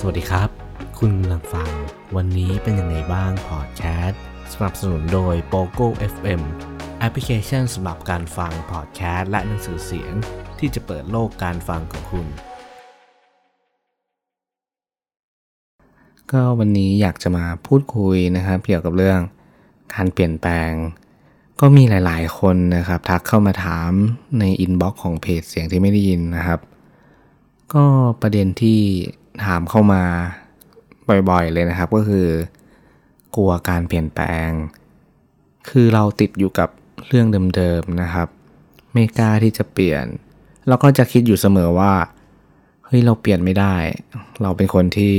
สวัสดีครับ คุณกำลังฟัง วันนี้เป็นยังไงบ้างพอดแคสต์สนับสนุนโดย POGO FM แอปพลิเคชันสำหรับการฟังพอดแคสต์และหนังสือเสียง ที่จะเปิดโลกการฟังของคุณ ก็วันนี้อยากจะมาพูดคุยนะครับ เกี่ยวกับเรื่องการเปลี่ยนแปลง ก็มีหลาย ๆ คนนะครับ ทักเข้ามาถามใน inbox ของเพจเสียงที่ไม่ได้ยินนะครับ ก็ประเด็นที่ ถามเข้ามาบ่อยๆเลยนะครับ ก็คือกลัวการเปลี่ยนแปลง คือเราติดอยู่กับเรื่องเดิมๆนะครับ ไม่กล้าที่จะเปลี่ยน แล้วก็จะคิดอยู่เสมอว่าเฮ้ยเราเปลี่ยนไม่ได้ เราเป็นคนที่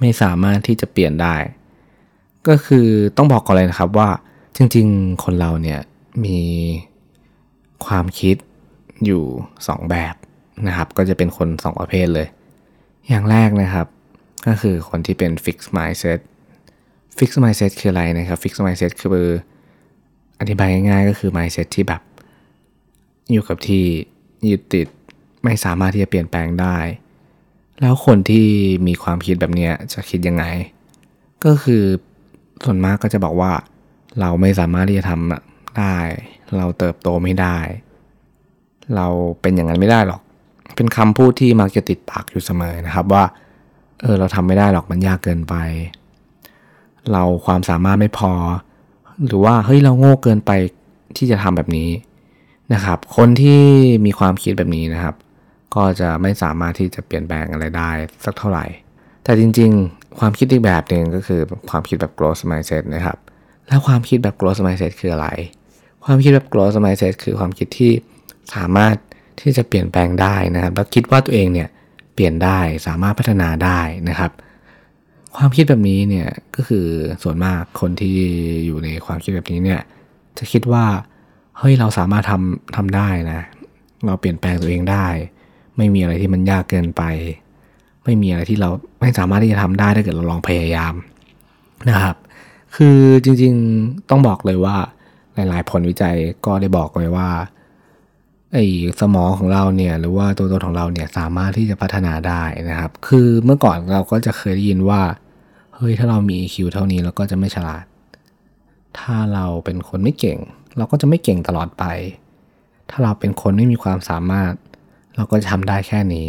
ไม่สามารถที่จะเปลี่ยนได้ ก็คือต้องบอกก่อนเลยนะครับว่าจริงๆ คนเราเนี่ยมีความคิดอยู่ 2 แบบนะครับ ก็จะเป็นคน 2 ประเภทเลย อย่างแรกนะครับ ก็คือคนที่เป็น fixed mindset fixed mindset คืออะไรนะครับ fixed mindset คืออธิบายง่ายๆก็คือ mindset ที่แบบ อยู่กับที่ยึดติดไม่สามารถที่จะเปลี่ยนแปลงได้ แล้วคนที่มีความคิดแบบนี้จะคิดยังไง ก็คือส่วนมากก็จะบอกว่า เราไม่สามารถที่จะทำได้ เราเติบโตไม่ได้ เราเป็นอย่างนั้นไม่ได้หรอก เป็นคำพูดที่มักจะติดปากอยู่เสมอนะครับว่า เออเราทำไม่ได้หรอกมันยากเกินไป เราความสามารถไม่พอ หรือว่าเฮ้ยเราโง่เกินไปที่จะทำแบบนี้นะครับ คนที่มีความคิดแบบนี้นะครับ ก็จะไม่สามารถที่จะเปลี่ยนแปลงอะไรได้สักเท่าไหร่ แต่จริงๆ ความคิดอีกแบบหนึ่งก็คือความคิดแบบ growth mindset นะครับ แล้วความคิดแบบ growth mindset คืออะไร ความคิดแบบ growth mindset คือความคิดที่สามารถ ที่จะเปลี่ยนแปลงได้นะครับ แล้วคิดว่าตัวเองเนี่ยเปลี่ยนได้สามารถพัฒนาได้นะครับ ความคิดแบบนี้เนี่ยก็คือส่วนมากคนที่อยู่ในความคิดแบบนี้เนี่ยจะคิดว่าเฮ้ยเราสามารถทำทำได้นะ เราเปลี่ยนแปลงตัวเองได้ ไม่มีอะไรที่มันยากเกินไป ไม่มีอะไรที่เราไม่สามารถที่จะทำได้ถ้าเกิดเราลองพยายามนะครับ คือจริงๆต้องบอกเลยว่าหลายๆผลวิจัยก็ได้บอกไว้ว่า ไอ้สมองของเราเนี่ยหรือว่าตัวตนของเราเนี่ยสามารถที่จะพัฒนาได้นะครับ คือเมื่อก่อนเราก็จะเคยได้ยินว่าเฮ้ยถ้าเรามี EQ เท่านี้เราก็จะไม่ฉลาด ถ้าเราเป็นคนไม่เก่ง เราก็จะไม่เก่งตลอดไป ถ้าเราเป็นคนไม่มีความสามารถ เราก็จะทำได้แค่นี้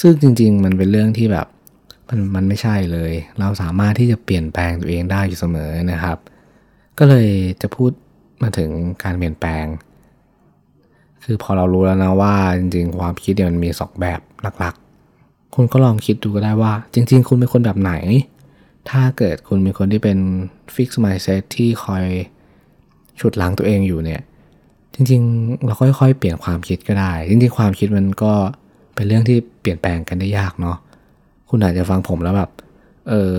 ซึ่งจริง ๆ มันเป็นเรื่องที่แบบมันมันไม่ใช่เลย เราสามารถที่จะเปลี่ยนแปลงตัวเองได้อยู่เสมอนะครับ ก็เลยจะพูดมาถึงการเปลี่ยนแปลง คือพอเรารู้แล้วนะว่าจริง ๆ ความคิดเนี่ยมันมีสองแบบหลักๆ คุณก็ลองคิดดูก็ได้ว่า จริง ๆ คุณเป็นคนแบบไหน ถ้าเกิดคุณเป็นคนที่เป็น fix mindset ที่คอยฉุดล้างตัวเองอยู่เนี่ย จริง ๆ เราค่อยๆ เปลี่ยนความคิดก็ได้ จริง ๆ ความคิดมันก็เป็นเรื่องที่เปลี่ยนแปลงกันได้ยากเนาะคุณอาจจะฟังผมแล้วแบบเออ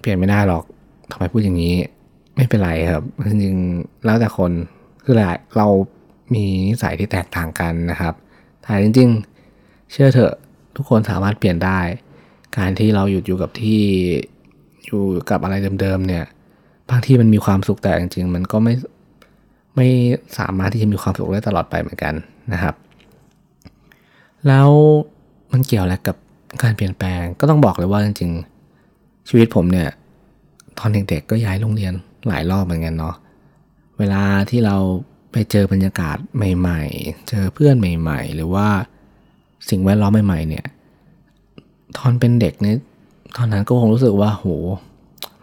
เปลี่ยนไม่ได้หรอกทำไมพูดอย่างนี้ ไม่เป็นไรครับจริงๆแล้วแต่คนคือหลายเรา มีนิสัยที่แตกต่างกันนะครับแต่จริงๆ เชื่อเถอะทุกคนสามารถเปลี่ยนได้ การที่เราหยุดอยู่กับที่อยู่กับอะไรเดิมๆเนี่ยบางที่มันมีความสุขแต่จริงๆ มันก็ไม่ไม่สามารถที่จะมีความสุขได้ตลอดไปเหมือนกันนะครับ แล้วมันเกี่ยวอะไรกับการเปลี่ยนแปลงก็ต้องบอกเลยว่าจริงๆ ชีวิตผมเนี่ยตอนเด็กๆก็ย้ายโรงเรียนหลายรอบเหมือนกันเนาะเวลาที่เรา ไปเจอบรรยากาศใหม่ ๆ เจอเพื่อนใหม่ ๆ หรือว่าสิ่งแวดล้อมใหม่ ๆ เนี่ยตอนเป็นเด็กเนี่ยตอนนั้นก็คงรู้สึกว่าโห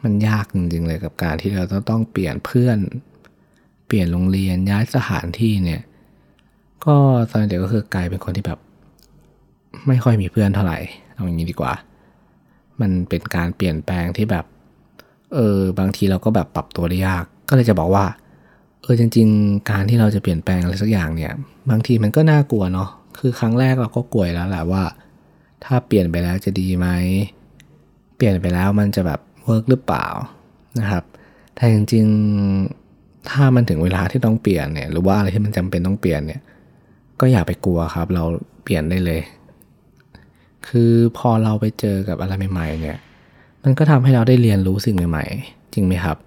มันยากจริงๆเลยกับการที่เราต้องเปลี่ยนเพื่อน เปลี่ยนโรงเรียนย้ายสถานที่เนี่ย ก็ตอนเด็กก็คือกลายเป็นคนที่แบบ ไม่ค่อยมีเพื่อนเท่าไหร่เอาอย่างนี้ดีกว่า มันเป็นการเปลี่ยนแปลงที่แบบ เออบางทีเราก็แบบปรับตัวได้ยาก ก็เลยจะบอกว่า เออจริง ๆ การที่เราจะเปลี่ยนแปลงอะไรสักอย่างเนี่ย บางทีมันก็น่ากลัวเนาะคือครั้งแรกเราก็กลัวแล้วแหละว่า ถ้าเปลี่ยนไปแล้วจะดีไหมเปลี่ยนไปแล้วมันจะแบบเวิร์กหรือเปล่านะครับแต่จริงๆถ้ามันถึงเวลาที่ต้องเปลี่ยนเนี่ยหรือว่าอะไรที่มันจำเป็นต้องเปลี่ยนเนี่ยก็อย่าไปกลัวครับ เราเปลี่ยนได้เลย คือพอเราไปเจอกับอะไรใหม่ๆเนี่ย มันก็ทำให้เราได้เรียนรู้สิ่งใหม่ๆ จริงไหมครับ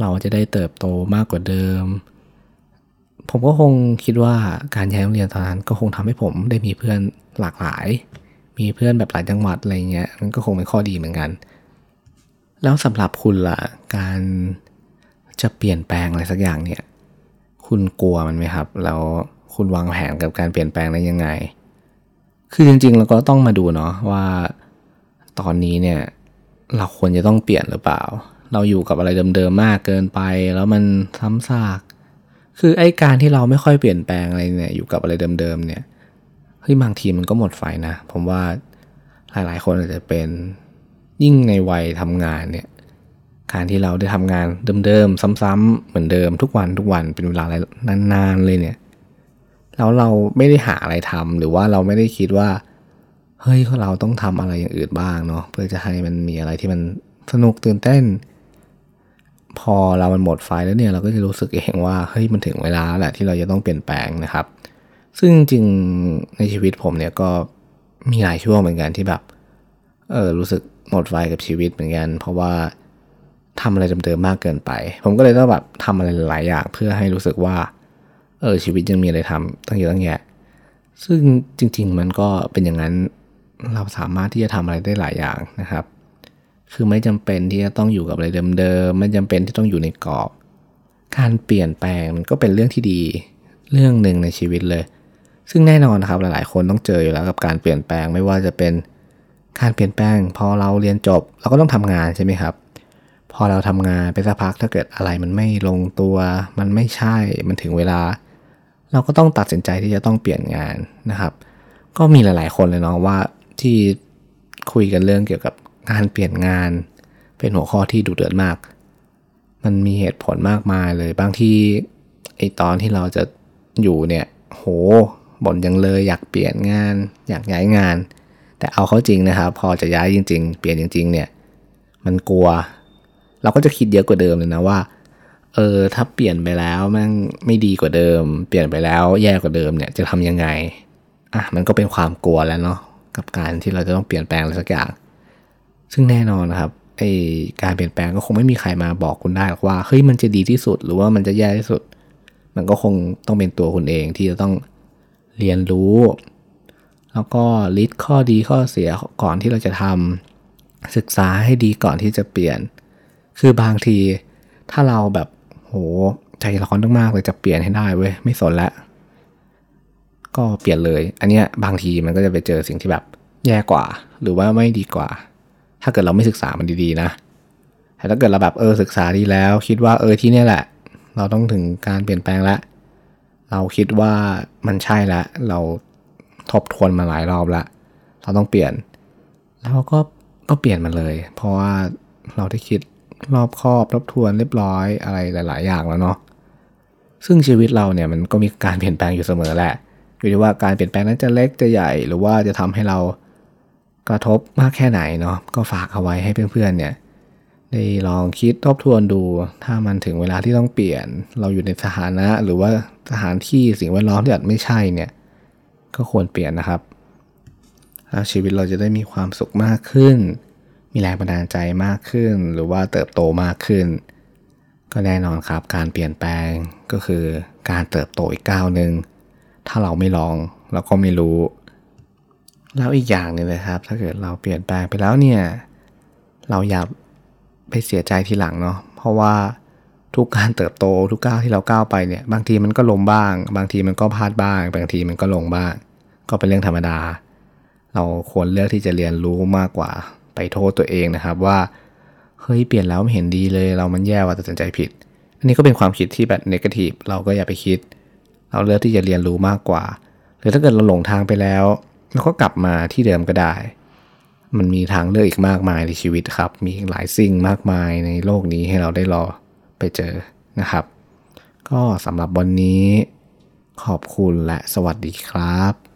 เราจะได้เติบโตมากกว่าเดิม ผมก็คงคิดว่าการย้ายโรงเรียนตอนนั้นก็คงทำให้ผมได้มีเพื่อนหลากหลาย มีเพื่อนแบบหลายจังหวัดอะไรเงี้ยมันก็คงเป็นข้อดีเหมือนกัน แล้วสำหรับคุณล่ะ การจะเปลี่ยนแปลงอะไรสักอย่างเนี่ย คุณกลัวมันไหมครับ แล้วคุณวางแผนกับการเปลี่ยนแปลงได้ยังไง คือจริงๆเราก็ต้องมาดูเนาะว่า ตอนนี้เนี่ยเราควรจะต้องเปลี่ยนหรือเปล่า เราอยู่กับอะไรเดิมๆมากเกินไป แล้วมันซ้ำซากคือไอ้การที่เราไม่ค่อยเปลี่ยนแปลงอะไรเนี่ยอยู่กับอะไรเดิมๆเนี่ยเฮ้ยบางทีมันก็หมดไฟนะ ผมว่าหลายๆคนอาจจะเป็นยิ่งในวัยทำงานเนี่ยการที่เราได้ทำงานเดิมๆซ้ำๆเหมือนเดิมทุกวันทุกวันเป็นเวลานานๆเลยเนี่ยแล้วเราไม่ได้หาอะไรทำหรือว่าเราไม่ได้คิดว่าเฮ้ยเราต้องทำอะไรอย่างอื่นบ้างเนาะเพื่อจะให้มันมีอะไรที่มันสนุกตื่นเต้น พอเรามันหมดไฟแล้วเนี่ยเราก็จะรู้สึกเองว่าเฮ้ยมันถึงเวลาแหละที่เราจะต้องเปลี่ยนแปลงนะครับ ซึ่งจริงในชีวิตผมเนี่ยก็มีหลายช่วงเหมือนกันที่แบบเออรู้สึกหมดไฟกับชีวิตเหมือนกัน เพราะว่าทำอะไรเดิมๆมากเกินไป ผมก็เลยต้องแบบทำอะไรหลายอย่างเพื่อให้รู้สึกว่าเออชีวิตยังมีอะไรทำตั้งเยอะตั้งแยะซึ่งจริง ๆ มันก็เป็นอย่างนั้นเราสามารถที่จะทำอะไรได้หลายอย่างนะครับ คือไม่จำเป็นที่จะต้องอยู่กับอะไรเดิมๆ ไม่จำเป็นที่ต้องอยู่ในกรอบ การเปลี่ยนแปลงมันก็เป็นเรื่องที่ดีเรื่องหนึ่งในชีวิตเลย ซึ่งแน่นอนนะครับหลายๆ คนต้องเจออยู่แล้วกับการเปลี่ยนแปลงไม่ว่าจะเป็นการเปลี่ยนแปลง พอเราเรียนจบเราก็ต้องทำงานใช่ไหมครับ พอเราทำงานไปสักพักถ้าเกิดอะไรมันไม่ลงตัว มันไม่ใช่มันถึงเวลา เราก็ต้องตัดสินใจที่จะต้องเปลี่ยนงานนะครับ ก็มีหลาย ๆ คนเลยเนาะว่าที่คุยกันเรื่องเกี่ยวกับ การเปลี่ยนงาน เป็นหัวข้อที่ดุเดือดมาก มันมีเหตุผลมากมายเลย บางที่ไอตอนที่เราจะอยู่เนี่ย โหบ่นยังเลยอยากเปลี่ยนงาน อยากย้ายงาน แต่เอาเข้าจริงนะครับ พอจะย้ายจริง ๆ เปลี่ยนจริง ๆ เนี่ย มันกลัว เราก็จะคิดเยอะกว่าเดิมเลยนะว่าเออถ้าเปลี่ยนไปแล้วแม่งไม่ดีกว่าเดิม เปลี่ยนไปแล้วแย่กว่าเดิมเนี่ยจะทำยังไงอะมันก็เป็นความกลัวแล้วเนาะกับการที่เราจะต้องเปลี่ยนแปลงอะไรสักอย่าง ซึ่งแน่นอนนะครับไอการเปลี่ยนแปลงก็คงไม่มีใครมาบอกคุณได้หรอกว่าเฮ้ยมันจะดีที่สุดหรือว่ามันจะแย่ที่สุด มันก็คงต้องเป็นตัวคุณเองที่จะต้องเรียนรู้ แล้วก็ลิสต์ข้อดีข้อเสียก่อนที่เราจะทำศึกษาให้ดีก่อนที่จะเปลี่ยน คือบางทีถ้าเราแบบโหใจร้อนมากๆเลยจะเปลี่ยนให้ได้เว้ยไม่สนแล้วก็เปลี่ยนเลย อันเนี้ยบางทีมันก็จะไปเจอสิ่งที่แบบแย่กว่า หรือว่าไม่ดีกว่า ถ้าเกิดเราไม่ศึกษามันดีๆนะแต่ถ้าเกิดเราแบบเออศึกษาดีแล้ว คิดว่าเออที่นี่แหละ เราต้องถึงการเปลี่ยนแปลงแล้วเราคิดว่ามันใช่แล้วเราทบทวนมาหลายรอบแล้วเราต้องเปลี่ยน แล้วก็ก็เปลี่ยนมันเลย เพราะว่าเราได้คิดรอบคอบทบทวนเรียบร้อยอะไรหลาย ๆ อย่างแล้วเนาะซึ่งชีวิตเราเนี่ยมันก็มีการเปลี่ยนแปลงอยู่เสมอแหละอยู่ที่ว่าการเปลี่ยนแปลงนั้นจะเล็กจะใหญ่ หรือว่าจะทำให้เรา กระทบมากแค่ไหนเนาะก็ฝากเอาไว้ให้เพื่อนๆเนี่ยได้ลองคิดทบทวนดู ถ้ามันถึงเวลาที่ต้องเปลี่ยน เราอยู่ในสถานะ หรือว่าสถานที่สิ่งแวดล้อมที่อาจไม่ใช่เนี่ย ก็ควรเปลี่ยนนะครับแล้วชีวิตเราจะได้มีความสุขมากขึ้น มีแรงบันดาลใจมากขึ้น หรือว่าเติบโตมากขึ้น ก็แน่นอนครับ การเปลี่ยนแปลงก็คือการเติบโตอีกก้าวหนึ่งถ้าเราไม่ลองเราก็ไม่รู้ แล้วอีกอย่างหนึงเลยครับ ถ้าเกิดเราเปลี่ยนแปลงไปแล้วเนี่ยเราอย่าไปเสียใจทีหลังเนาะเพราะว่าทุกการเติบโตทุกก้าวที่เราก้าวไปเนี่ย บางทีมันก็ล้มบ้าง บางทีมันก็พลาดบ้าง บางทีมันก็ลงบ้าง ก็เป็นเรื่องธรรมดา เราควรเลือกที่จะเรียนรู้มากกว่าไปโทษตัวเองนะครับว่าเฮ้ยเปลี่ยนแล้วไม่เห็นดีเลย เรามันแย่ว่าตัดสินใจผิด อันนี้ก็เป็นความคิดที่แบบนกาทีฟเราก็อย่าไปคิด เราเลือกที่จะเรียนรู้มากกว่า หรือถ้าเกิดเราหลงทางไปแล้ว แล้วก็กลับมาที่เดิมก็ได้ มันมีทางเลือกอีกมากมายในชีวิตครับ มีหลายสิ่งมากมายในโลกนี้ให้เราได้รอไปเจอนะครับ ก็สำหรับวันนี้ขอบคุณและสวัสดีครับ